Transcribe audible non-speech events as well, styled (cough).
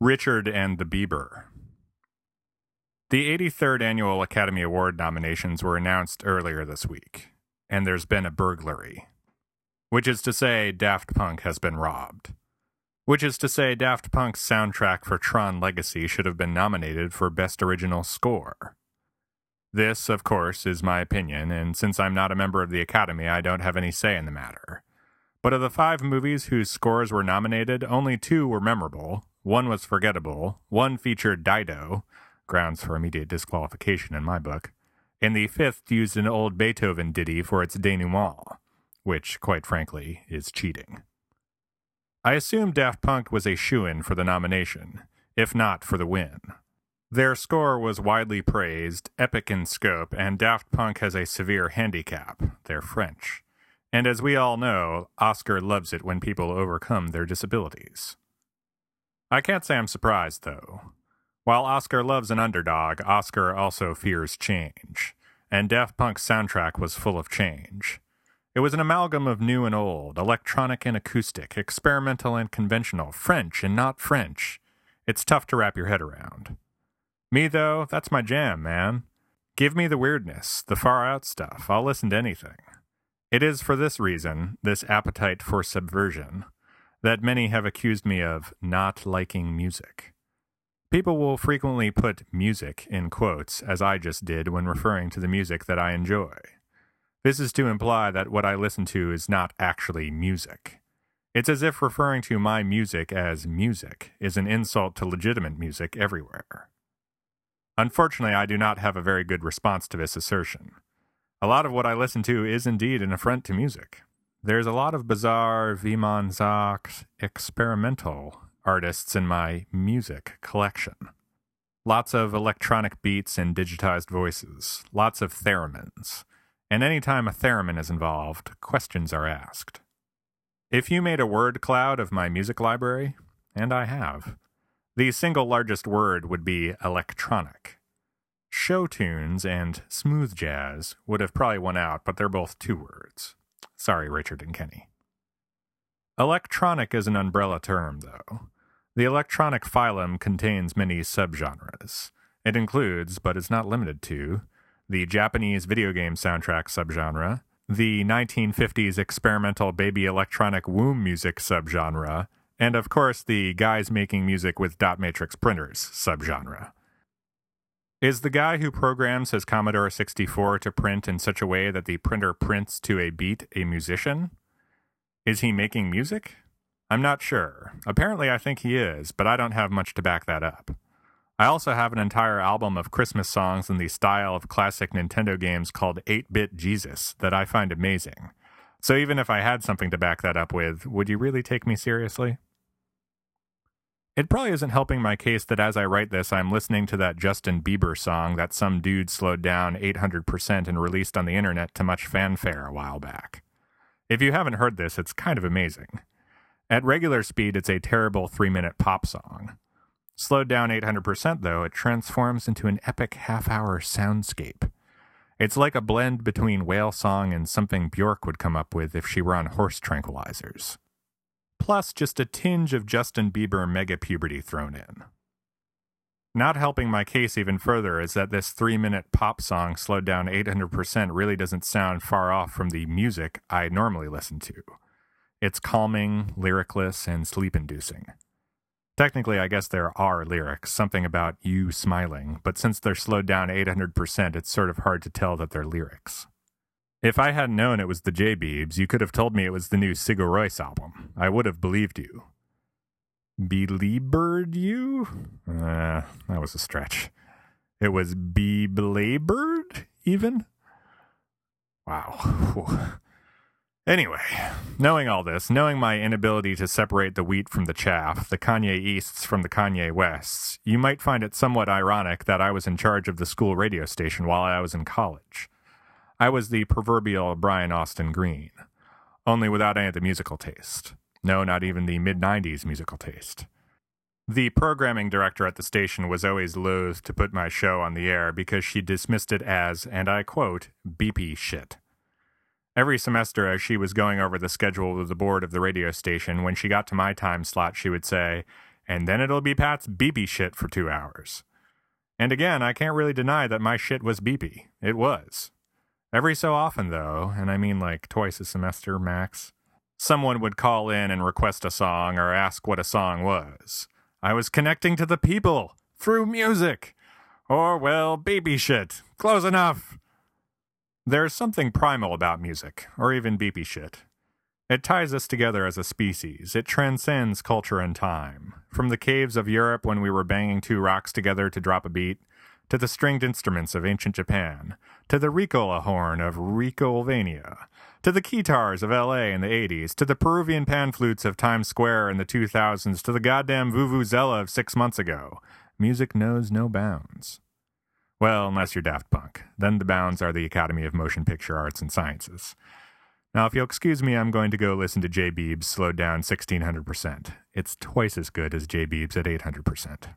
Richard and the Bieber. The 83rd Annual Academy Award nominations were announced earlier this week, and there's been a burglary. Which is to say, Daft Punk has been robbed. Which is to say, Daft Punk's soundtrack for Tron Legacy should have been nominated for Best Original Score. This, of course, is my opinion, and since I'm not a member of the Academy, I don't have any say in the matter. But of the five movies whose scores were nominated, only two were memorable, one was forgettable, one featured Dido, grounds for immediate disqualification in my book, and the fifth used an old Beethoven ditty for its denouement, which, quite frankly, is cheating. I assume Daft Punk was a shoe in for the nomination, if not for the win. Their score was widely praised, epic in scope, and Daft Punk has a severe handicap. They're French. And as we all know, Oscar loves it when people overcome their disabilities. I can't say I'm surprised, though. While Oscar loves an underdog, Oscar also fears change, and Daft Punk's soundtrack was full of change. It was an amalgam of new and old, electronic and acoustic, experimental and conventional, French and not French. It's tough to wrap your head around. Me, though, that's my jam, man. Give me the weirdness, the far out stuff. I'll listen to anything. It is for this reason, this appetite for subversion, that many have accused me of not liking music. People will frequently put music in quotes, as I just did when referring to the music that I enjoy. This is to imply that what I listen to is not actually music. It's as if referring to my music as music is an insult to legitimate music everywhere. Unfortunately, I do not have a very good response to this assertion. A lot of what I listen to is indeed an affront to music. There's a lot of bizarre Vimanzak experimental artists in my music collection. Lots of electronic beats and digitized voices, lots of theremins. And anytime a theremin is involved, questions are asked. If you made a word cloud of my music library, and I have, the single largest word would be electronic. Show tunes and smooth jazz would have probably won out, but they're both two words. Sorry, Richard and Kenny. Electronic is an umbrella term, though. The electronic phylum contains many subgenres. It includes, but is not limited to, the Japanese video game soundtrack subgenre, the 1950s experimental baby electronic womb music subgenre, and of course the guys making music with dot matrix printers subgenre. Is the guy who programs his Commodore 64 to print in such a way that the printer prints to a beat a musician? Is he making music? I'm not sure. Apparently, I think he is, but I don't have much to back that up. I also have an entire album of Christmas songs in the style of classic Nintendo games called 8 Bit Jesus that I find amazing. So even if I had something to back that up with, would you really take me seriously? It probably isn't helping my case that as I write this, I'm listening to that Justin Bieber song that some dude slowed down 800% and released on the internet to much fanfare a while back. If you haven't heard this, it's kind of amazing. At regular speed, it's a terrible three minute pop song. Slowed down 800%, though, it transforms into an epic half hour soundscape. It's like a blend between whale song and something Bjork would come up with if she were on horse tranquilizers plus just a tinge of Justin Bieber mega puberty thrown in. Not helping my case even further is that this three minute pop song slowed down 800% really doesn't sound far off from the music I normally listen to. It's calming, lyricless, and sleep inducing. Technically, I guess there are lyrics, something about you smiling, but since they're slowed down 800%, it's sort of hard to tell that they're lyrics. If I hadn't known it was the J Beebs, you could have told me it was the new Sigur Rós album. I would have believed you. Beleabered you? Uh, that was a stretch. It was be belabored, even? Wow. (laughs) Anyway, knowing all this, knowing my inability to separate the wheat from the chaff, the Kanye Easts from the Kanye Wests, you might find it somewhat ironic that I was in charge of the school radio station while I was in college. I was the proverbial Brian Austin Green, only without any of the musical taste. No, not even the mid 90s musical taste. The programming director at the station was always loath to put my show on the air because she dismissed it as, and I quote, beepy shit. Every semester, as she was going over the schedule with the board of the radio station, when she got to my time slot, she would say, and then it'll be Pat's beepy shit for two hours. And again, I can't really deny that my shit was beepy. It was. Every so often, though, and I mean like twice a semester max, someone would call in and request a song or ask what a song was. I was connecting to the people through music. Or, well, baby shit. Close enough. There's something primal about music, or even beepy shit. It ties us together as a species. It transcends culture and time. From the caves of Europe when we were banging two rocks together to drop a beat, to the stringed instruments of ancient Japan, to the Ricola horn of Ricolvania, to the guitars of LA in the 80s, to the Peruvian pan flutes of Times Square in the 2000s, to the goddamn Vuvuzela of six months ago. Music knows no bounds. Well, unless you're Daft Punk. Then the bounds are the Academy of Motion Picture Arts and Sciences. Now, if you'll excuse me, I'm going to go listen to J. Beebs slowed down 1600%. It's twice as good as J. Beebs at 800%.